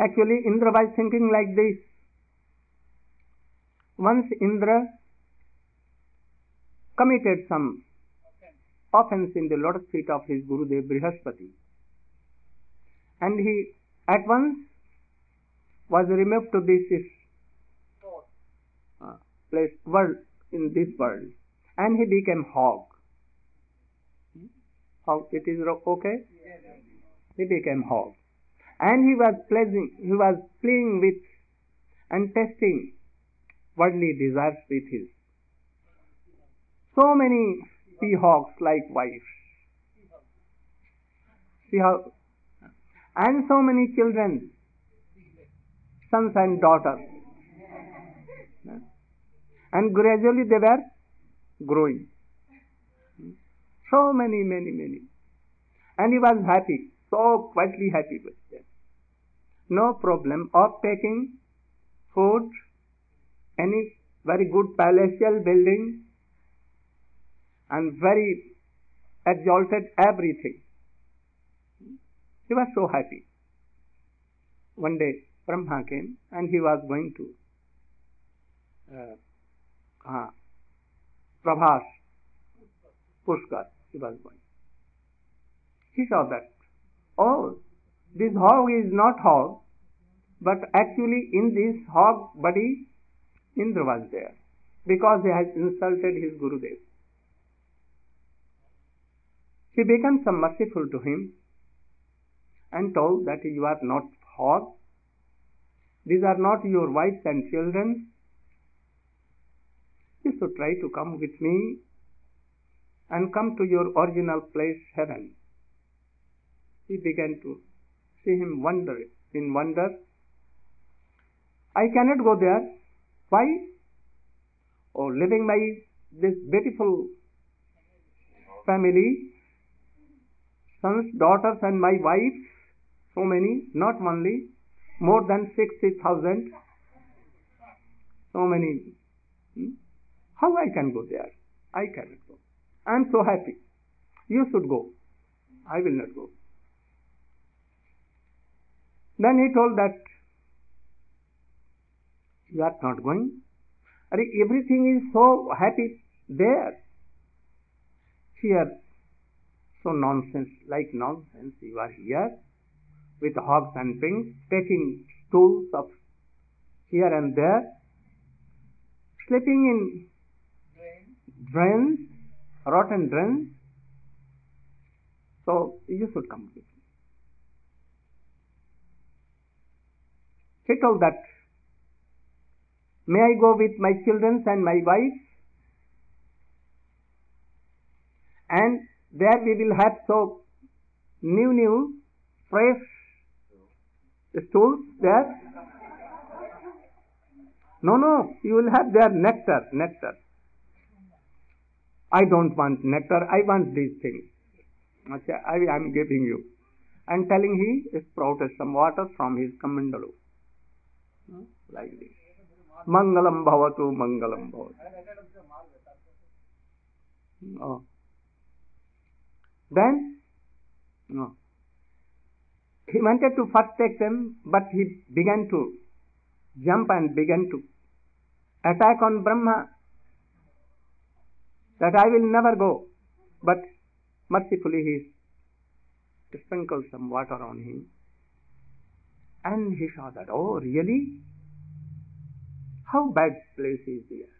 Actually, Indra was thinking like this. Once Indra committed some offense in the lotus feet of his Guru Gurudev Brihaspati. And he at once was removed to this uh, place, world, in this world. And he became hog. How it is okay? He became hog. And he was pleasing, he was playing with and testing worldly desires with his. So many Seahawks like wives. See how, and so many children, sons and daughters. And gradually they were growing. So many, many, many. And he was happy, so quietly happy. No problem of taking food, any very good palatial building, and very exalted everything. He was so happy. One day Brahma came and he was going to uh, uh, Prabhas, Pushkar, he was going. He saw that, oh, this hog is not hog, but actually in this hog body Indra was there because he has insulted his Gurudev. He became some merciful to him and told that you are not hog, These are not your wives and children. You should try to come with me and come to your original place, heaven. He began to see him wonder in wonder. I cannot go there. Why? Oh, living my this beautiful family sons, daughters, and my wife, so many, not only, more than 60,000, so many. Hmm? How I can go there? I cannot go. I am so happy. You should go. I will not go. Then he told that you are not going. Everything is so happy there. Here so nonsense, like nonsense, you are here with hogs and pigs, taking stools of here and there, sleeping in drains, rotten drains. So you should come with me. He that, may I go with my children and my wife? And there we will have so new, new, fresh stools there. No, no, you will have their nectar, nectar. I don't want nectar, I want these things. Okay, I am giving you. And telling he sprouted some water from his kamandalu. Like this. Mangalam bhavatu, mangalam bhavatu. Then, no. He wanted to first take them, but he began to jump and began to attack on Brahma. That I will never go. But mercifully he sprinkled some water on him. And he saw that, oh, really? How bad place is there?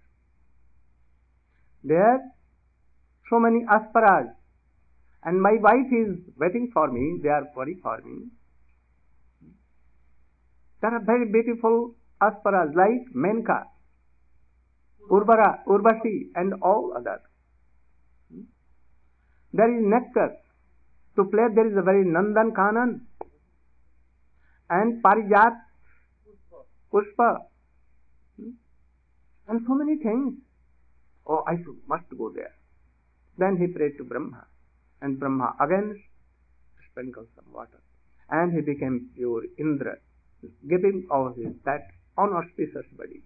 There, so many apsaras, and my wife is waiting for me, they are worried for me. There are very beautiful apsaras like Menka, Urbara, Urvasi, and all others. There is nectar. To play, there is a very Nandan Kanan and Parijat, Pushpa, hmm? and so many things. Oh, I should, must go there. Then he prayed to Brahma. And Brahma again sprinkled some water. And he became pure Indra, giving of his that unauspicious body.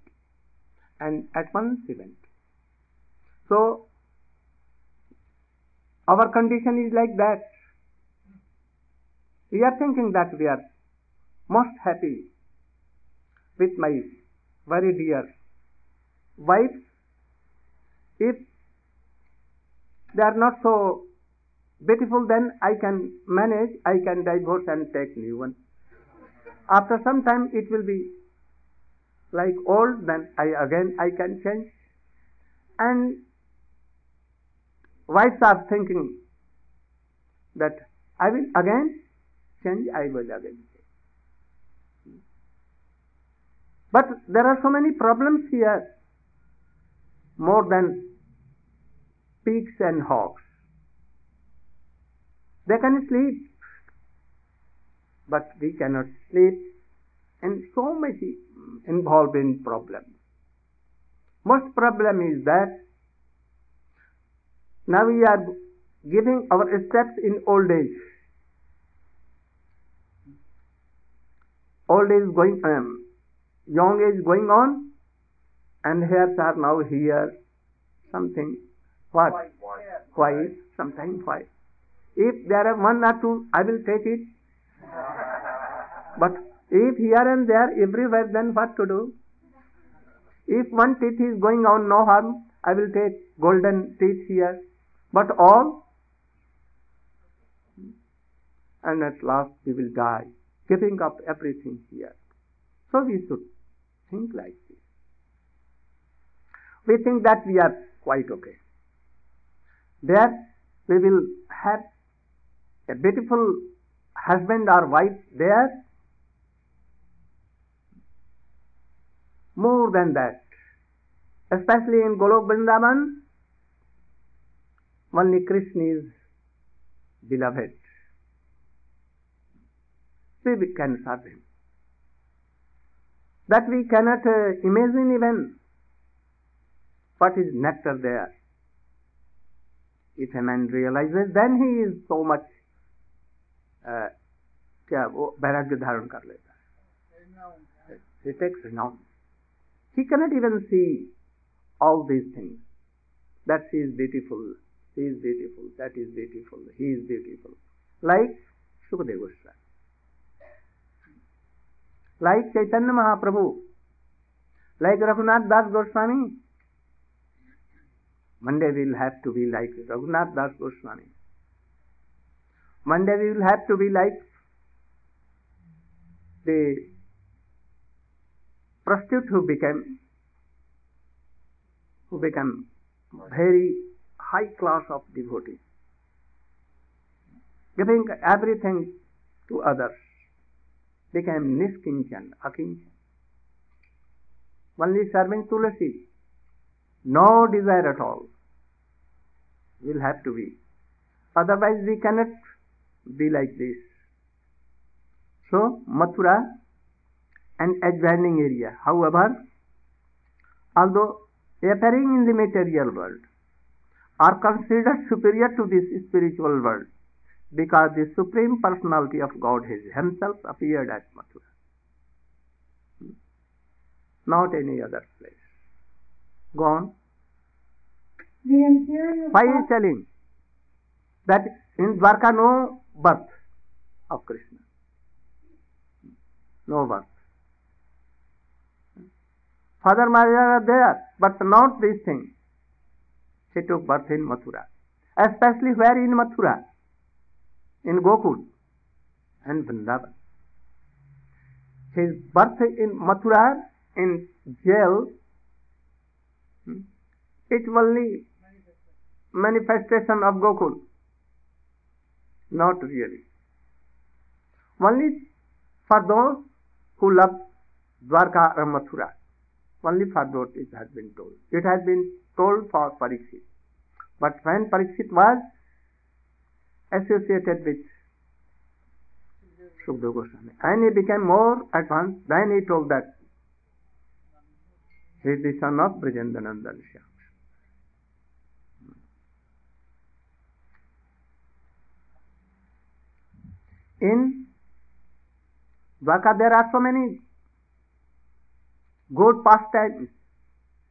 And at once he went. So, our condition is like that. We are thinking that we are most happy with my very dear wife if they are not so beautiful then I can manage, I can divorce and take new one. After some time it will be like old, then I again I can change. And wives are thinking that I will again change, I will again change. But there are so many problems here, more than pigs and hogs. They can sleep, but we cannot sleep, and so much involved in problems. Most problem is that now we are giving our steps in old age. Old age going, um, young age going on, and hairs are now here, something, what? White, sometimes white. If there are one or two, I will take it. But if here and there, everywhere, then what to do? If one teeth is going on, no harm, I will take golden teeth here. But all, and at last we will die, giving up everything here. So we should think like this. We think that we are quite okay. There we will have a beautiful husband or wife there. More than that, especially in Golok Vrindavan, only Krishna is beloved. We can serve him That we cannot uh, imagine even what is nectar there. If a man realizes, then he is so much क्या वो वैराग्य धारण कर लेता है he takes renown he cannot even see all these things that she is beautiful he is beautiful that is beautiful he is beautiful like Sukadeva Goswami Like Chaitanya Mahaprabhu like Raghunath Das Goswami Monday will have to be like Raghunath Das Goswami Monday will have to be like they prostitute who became who became very high class of devotee giving everything to others became niskinchan, akinchan. Only serving tulasi, no desire at all. Will have to be. Otherwise we cannot be like this. So, Mathura and adjoining area. However, although appearing in the material world, are considered superior to this spiritual world because the Supreme Personality of Godhead Himself appeared at Mathura. Not any other place. Go on. Why is telling that in Dwarka no birth of Krishna. No birth. Father Maharaj are there, but not this thing. He took birth in Mathura. Especially where in Mathura? In Gokul and Vrindavan. His birth in Mathura, in jail, hmm, it's only manifestation of Gokul. Not really. Only for those who love Dwarka or Mathura. Only for those it has been told. It has been told for Pariksit. But when Pariksit was associated with Sukadeva Goswami and he became more advanced, then he told that he is the son of Brajendanandan Shyam. in Dwarka there are so many good pastimes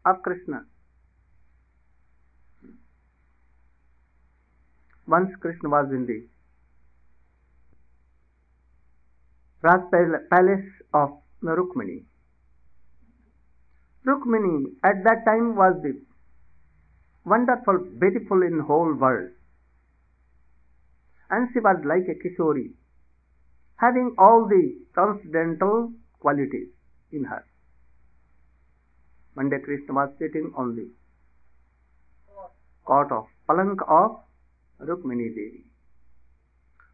of Krishna. Once Krishna was in the Raj palace of Rukmini. Rukmini at that time was the wonderful, beautiful in whole world. And she was like a Kishori, having all the transcendental qualities in her. One day Krishna was sitting on the cot of palank of Rukmini Devi.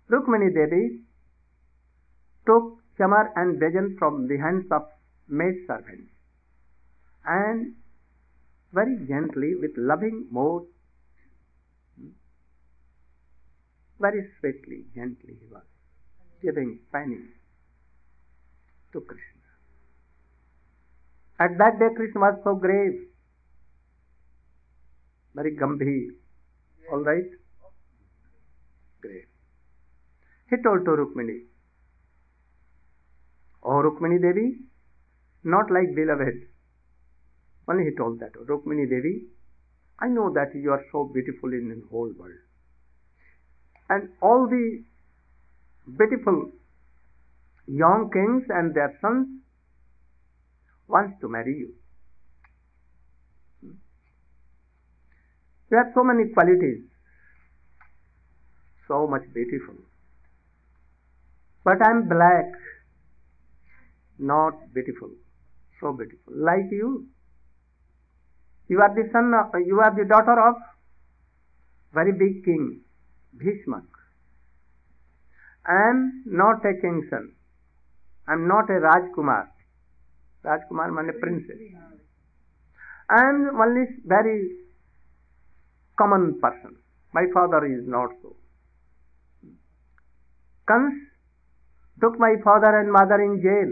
Rukmini Devi took chamar and bejan from the hands of maid servants and very gently with loving mood very sweetly gently he was giving penny to krishna at that day krishna was so grave very gambhir all right grave he told to rukmini oh rukmini devi not like beloved. Only he told that, Rukmini Devi, I know that you are so beautiful in the whole world. And all the beautiful young kings and their sons wants to marry you. Hmm? You have so many qualities, so much beautiful. But I am black, not beautiful, so beautiful, like you. You are the son of, you are the daughter of very big king, Bhishma. I am not a king's son. I am not a Rajkumar. Rajkumar means princess. I am only very common person. My father is not so. Kans took my father and mother in jail.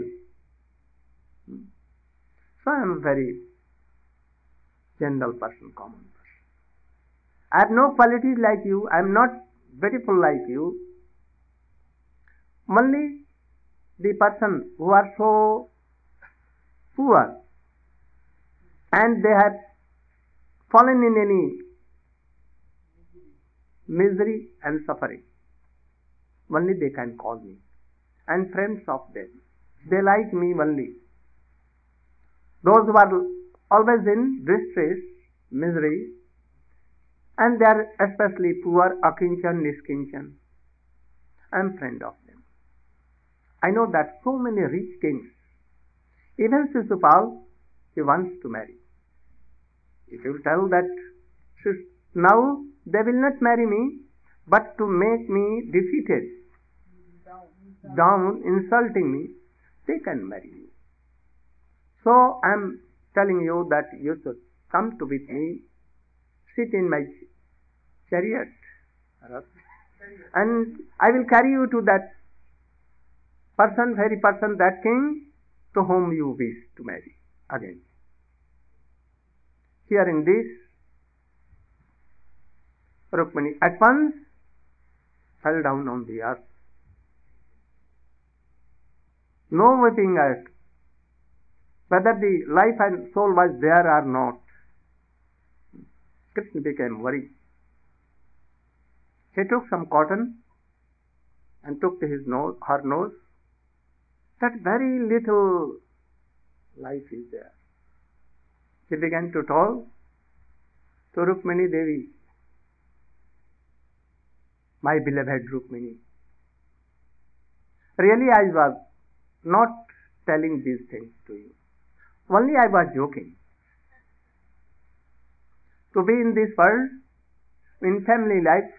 So I am a very general person, common person. I have no qualities like you, I am not beautiful like you. Only the person who are so poor and they have fallen in any misery and suffering. Only they can call me. And friends of them. They like me only. Those who are always in distress, misery, and they are especially poor, akinchan, niskinchan. I am friend of them. I know that so many rich kings, even Shishupal, he wants to marry. If you tell that now they will not marry me, but to make me defeated, down, insulting me, they can marry me. So I am telling you that you should come to with me, sit in my chariot, and I will carry you to that person, very person, that king to whom you wish to marry again. Hearing this, Rukmini at once fell down on the earth. No weeping at whether the life and soul was there or not. Krishna became worried. He took some cotton and took to his nose, her nose. That very little life is there. He began to tell to Rukmini Devi, my beloved Rukmini. Really, I was not telling these things to you. Only I was joking. To be in this world, in family life,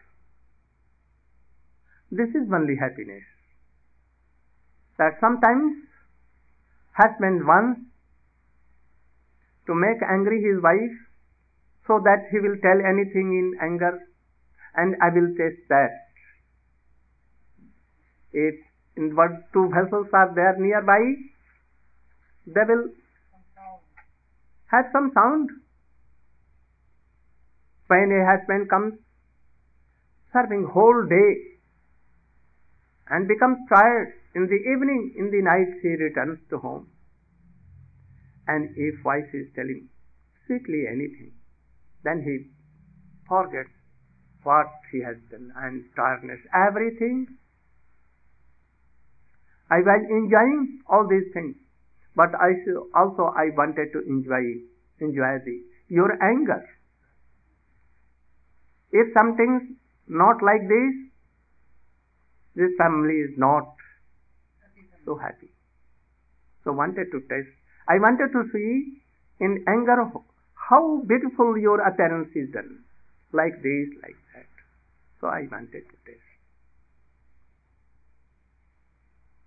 this is only happiness. That sometimes husband wants to make angry his wife so that he will tell anything in anger and I will taste that. If in what two vessels are there nearby, they will have some sound. When a husband comes serving whole day and becomes tired in the evening, in the night he returns to home. And if wife is telling sweetly anything, then he forgets what he has done and tiredness, everything. I was enjoying all these things, but I also I wanted to enjoy enjoy the your anger. If something's not like this, this family is not so happy. So wanted to test. I wanted to see in anger how beautiful your appearance is done. Like this, like that. So I wanted to test.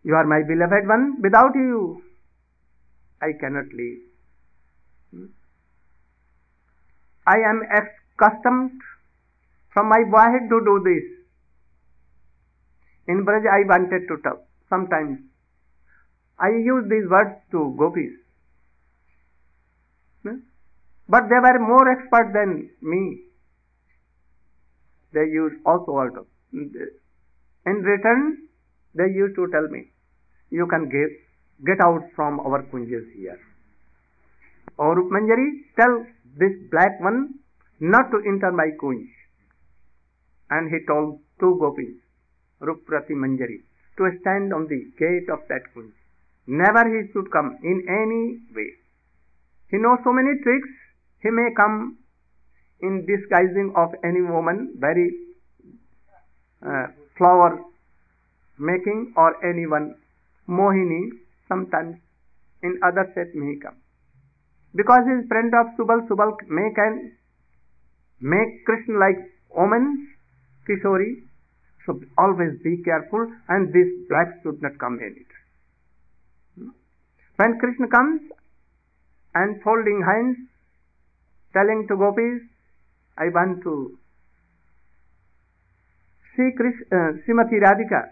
You are my beloved one. Without you, I cannot live. Hmm? I am accustomed from my boyhood to do this. In Braj, I wanted to talk. Sometimes I use these words to gopis. Hmm? But they were more expert than me. They used also also. In return, they used to tell me, you can get, get out from our kunjas here. Or Manjari, tell this black one not to enter my kunj. And he told two gopis, Ruprati Manjari, to stand on the gate of that kunj. Never he should come in any way. He knows so many tricks. He may come in disguising of any woman, very uh, flower making or anyone Mohini sometimes in other set come. Because he is friend of Subal, Subal may can make Krishna like woman, Kishori. So always be careful and this black should not come anytime. When Krishna comes and folding hands, telling to gopis, I want to see Krishna, uh, Srimati Radhika,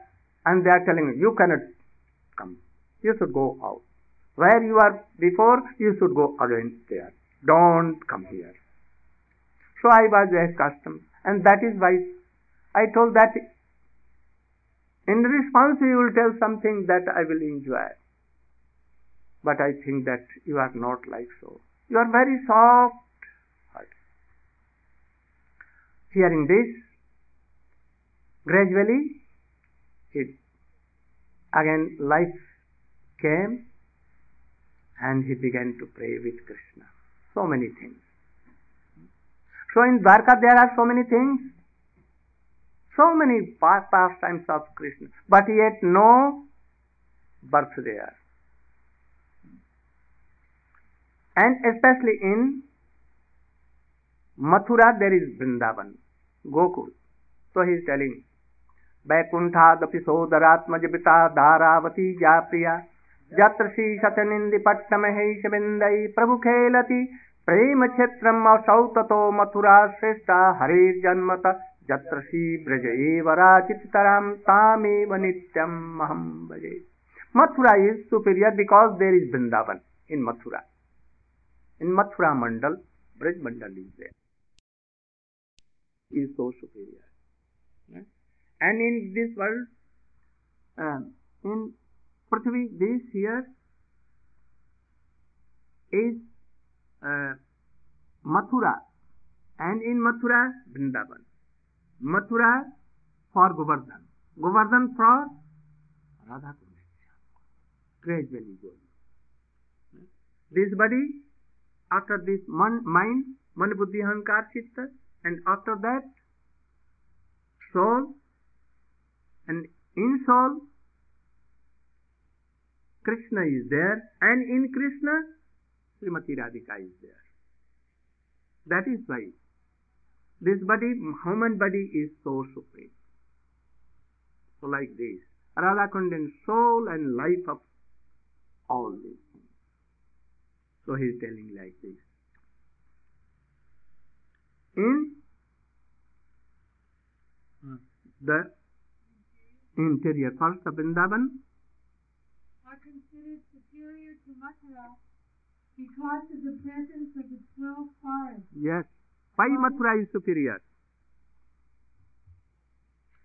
and they are telling you cannot come. You should go out. Where you are before, you should go again there. Don't come here. So I was accustomed, and that is why I told that in response you will tell something that I will enjoy. But I think that you are not like so. You are very soft. Hearing this, gradually it Again life came and he began to pray with Krishna. So many things. So in Dwarka there are so many things, so many pastimes of Krishna, but yet no birth there. And especially in Mathura there is Vrindavan, Gokul. So he is telling, वैकुण्ठादपि सोदरात्मजपिता धारावती या प्रिया यत्र प्रभु प्रमुखेलति प्रेमक्षेत्रम् असौ ततो मथुरा श्रेष्ठा हरेर्जन्मत। यत्र श्रीव्रज एव राचितरां तामेव नित्यम् अहं भजे Mathura is superior because there is Vrindavan in Mathura. In Mathura Mandal, Braj Mandal is there is so superior And in this world, uh, in Prithvi, this here is uh, Mathura, and in Mathura, Vrindavan. Mathura for Govardhan, Govardhan for Radha Gradually going. This body, after this man, mind, man, buddhi, hankar, chitta, and after that, soul, and in soul, Krishna is there, and in Krishna, Srimati Radhika is there. That is why this body, human body, is so supreme. So, like this, Radha contains soul and life of all these things. So, he is telling like this. In hmm. the interior. First, the Vrindavan are considered superior to Mathura because of the presence of the twelve forests. Yes. Why Mathura is superior?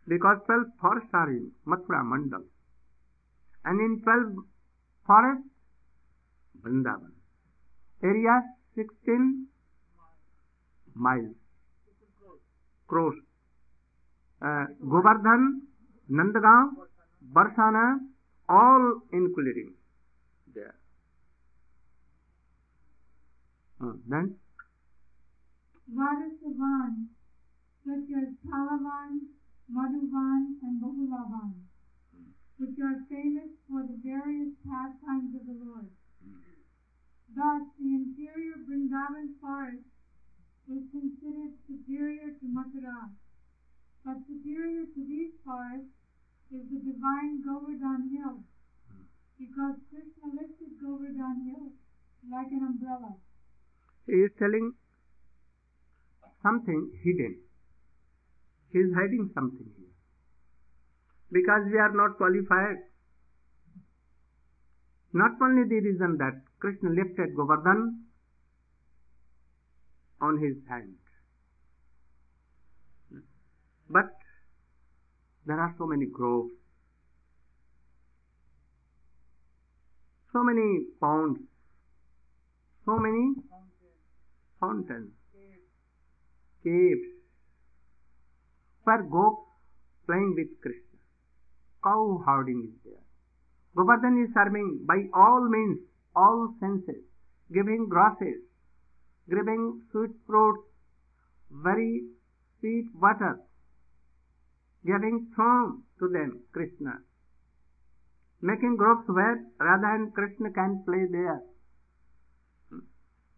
Because twelve forests are in Mathura Mandal. And in twelve forests, Vrindavan. Area 16 miles. Cross. Uh, Govardhan Nandagaon, Barsana, all including there. Uh, then Radhasavan, such as Talavan, Madhuvan, and Bahulavan, which are famous for the various pastimes of the Lord. Thus, the interior Vrindavan forest is considered superior to Mathura, but superior to these forests is the divine Govardhan Hill, hmm. because Krishna lifted Govardhan Hill like an umbrella. he is telling something hidden. He is hiding something here. Because we are not qualified. Not only the reason that Krishna lifted Govardhan on his hand, but there are so many groves, so many ponds, so many fountains, caves, where gopis playing with Krishna. Cow herding is there. Govardhan is serving by all means, all senses, giving grasses, giving sweet fruits, very sweet water, giving foam to them, Krishna. Making groves where Radha and Krishna can play there.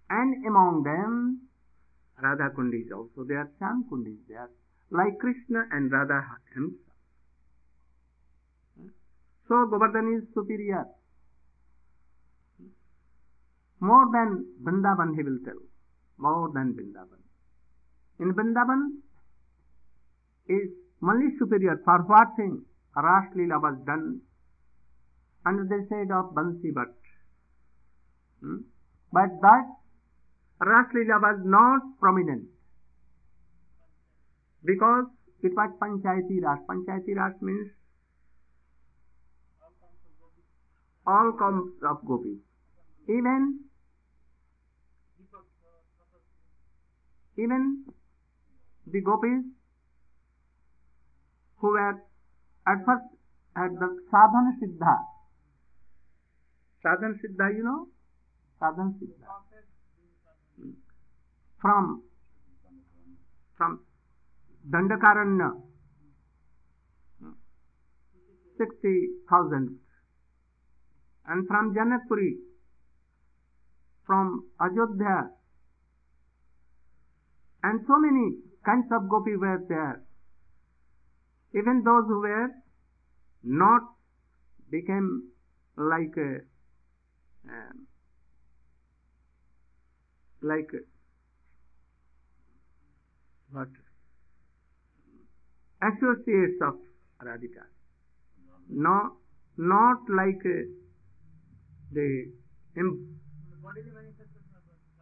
And among them, Radha Kund is also there, Shyam Kund is there, like Krishna and Radha himself. So Govardhan is superior. More than Vrindavan, he will tell. More than Vrindavan. In Vrindavan is only superior for what thing? Ras Leela was done under the shade of Bansi Vat. Hmm? But that Ras Leela was not prominent because it was Panchayati Ras. Panchayati Ras means all comes of gopis. Even even the gopis who were at first at the sadhana siddha. Sadhana siddha, you know? Sadhana siddha. From from Dandakaranya, sixty thousand and from Janakpuri, from Ajodhya, and so many kinds of gopi were there. Even those who were not became like a, um, like a, what associates of Radhika. No, not like uh, the im-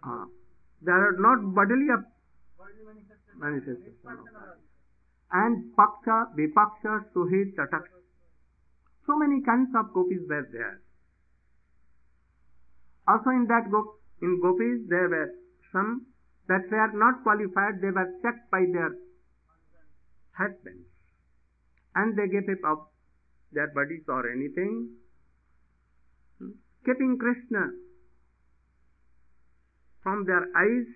uh, they are not bodily up manifestation of Radhika. And Paksha, Vipaksha, Suhit, Tatak. So many kinds of gopis were there. Also in that gop- in gopis there were some that were not qualified, they were checked by their husbands. And they gave up their bodies or anything, keeping Krishna from their eyes,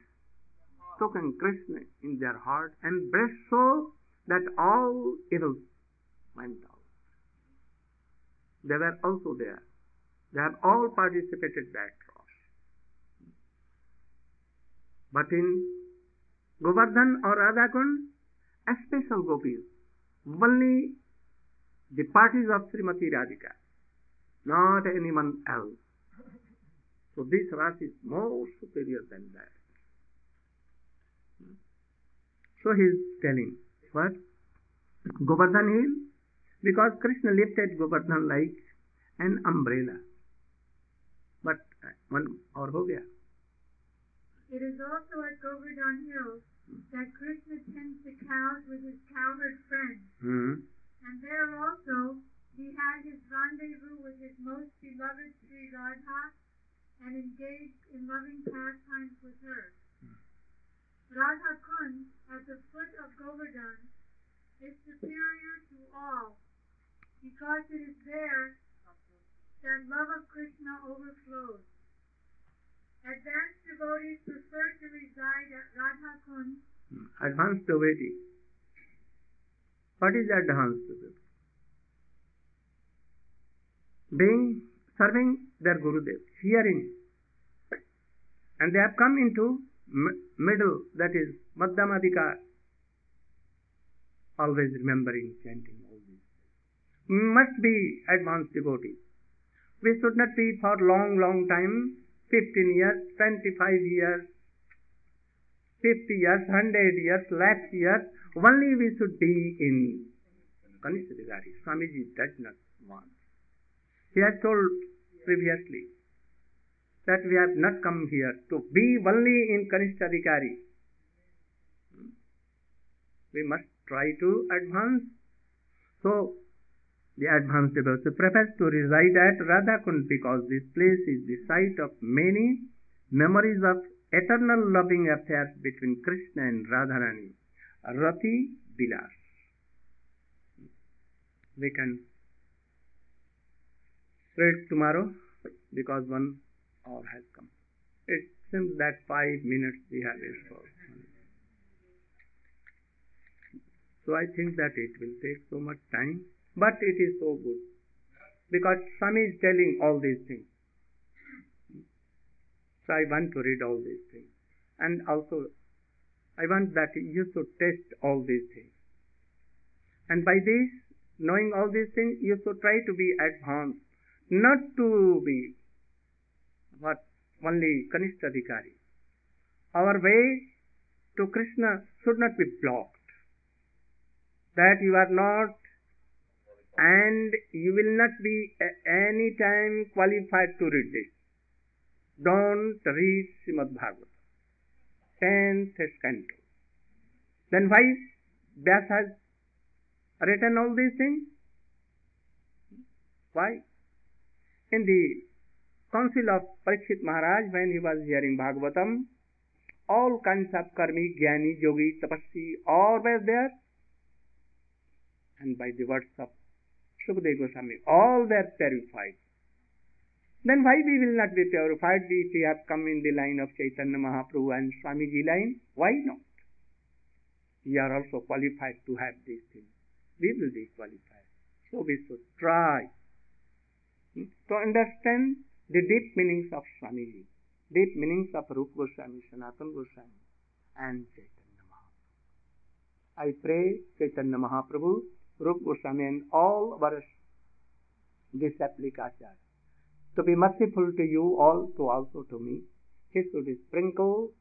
taking Krishna in their heart, embraced so that all evil went out. They were also there. They have all participated that cross. But in Govardhan or Radhakund, a special gopis, only the parties of Srimati Radhika, not anyone else. So this ras is more superior than that. Hmm. So he is telling what? Govardhan hill? Because Krishna lifted Govardhan like an umbrella. But uh, one or ho. It is also at Govardhan hill that Krishna tends the cows with his cowherd friends. Mm-hmm. And there also he had his rendezvous with his most beloved Sri Radha and engaged in loving pastimes with her. Radha Kund, at the foot of Govardhan, is superior to all because it is there that love of Krishna overflows. Advanced devotees prefer to reside at Radha hmm. Kund Advanced devotee. What is advanced devotee? Being serving their Gurudev, hearing, and they have come into middle, that is Madhyamadika, always remembering, chanting all these. things. Must be advanced devotees. We should not be for long, long time, 15 years, 25 years, 50 years, 100 years, lakh years, only we should be in Kanishadikari. Swamiji does not want. He has told previously that we have not come here to be only in Kanishadikari. We must try to advance. So, the advanced devotee prefers to reside at Radhakund because this place is the site of many memories of eternal loving affairs between Krishna and Radharani. Rati Vilas. We can read tomorrow because one hour has come. It seems that five minutes we have for. So I think that it will take so much time, but it is so good because Swami is telling all these things. So I want to read all these things. And also, I want that you should test all these things. And by this, knowing all these things, you should try to be advanced, not to be what only Kanistadikari. Our way to Krishna should not be blocked. That you are not and you will not be any time qualified to read this. Don't read Srimad Bhagavatam. Tenth canto. Then why Vyas has written all these things? Why? In the council of Parikshit Maharaj, when he was hearing Bhagavatam, all kinds of karmi, jnani, yogi, tapasvi, all were there. And by the words of Sukadeva Goswami, all were purified. Then why we will not be purified if we have come in the line of Chaitanya Mahaprabhu and Swamiji line? Why not? We are also qualified to have these things. We will be qualified. So we should try to understand the deep meanings of Swamiji, deep meanings of Rupa Goswami, Sanatan Goswami, and Chaitanya Mahaprabhu. I pray Chaitanya Mahaprabhu, Rupa Goswami, and all our disciplic acharyas to be merciful to you all, to also to me. He should sprinkle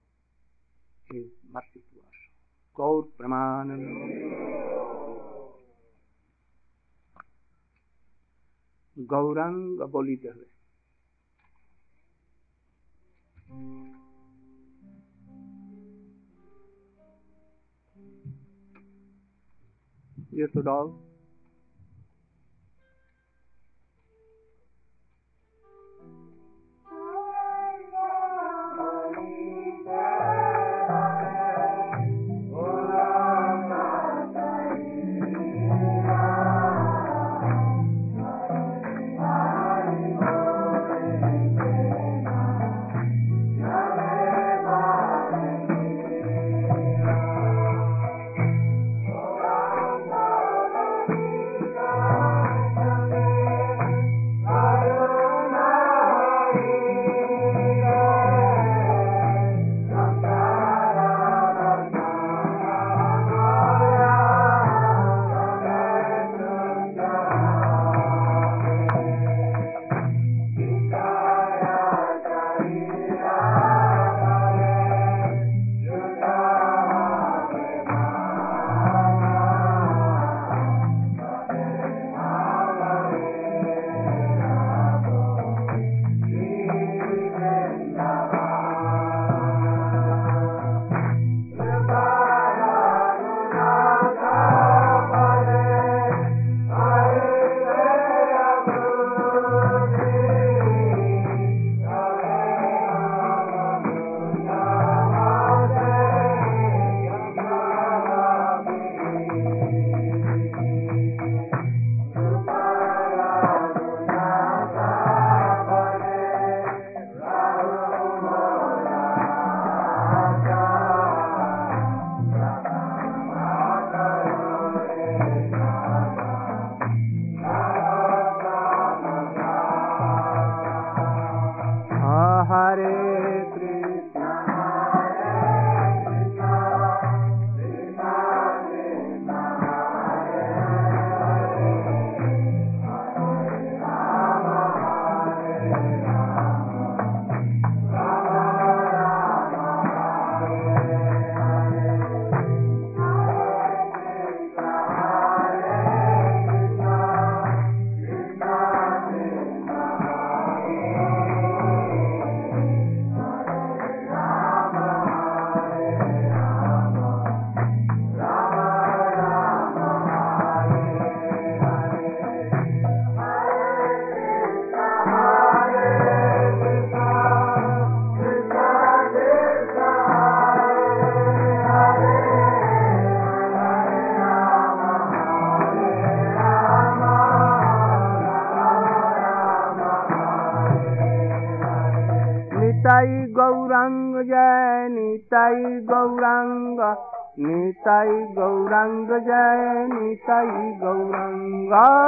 his mercy to us. Gaur Pramanam. Gauranga बोलिते हुए You should all ताई गौरंग निताई गौरांगा।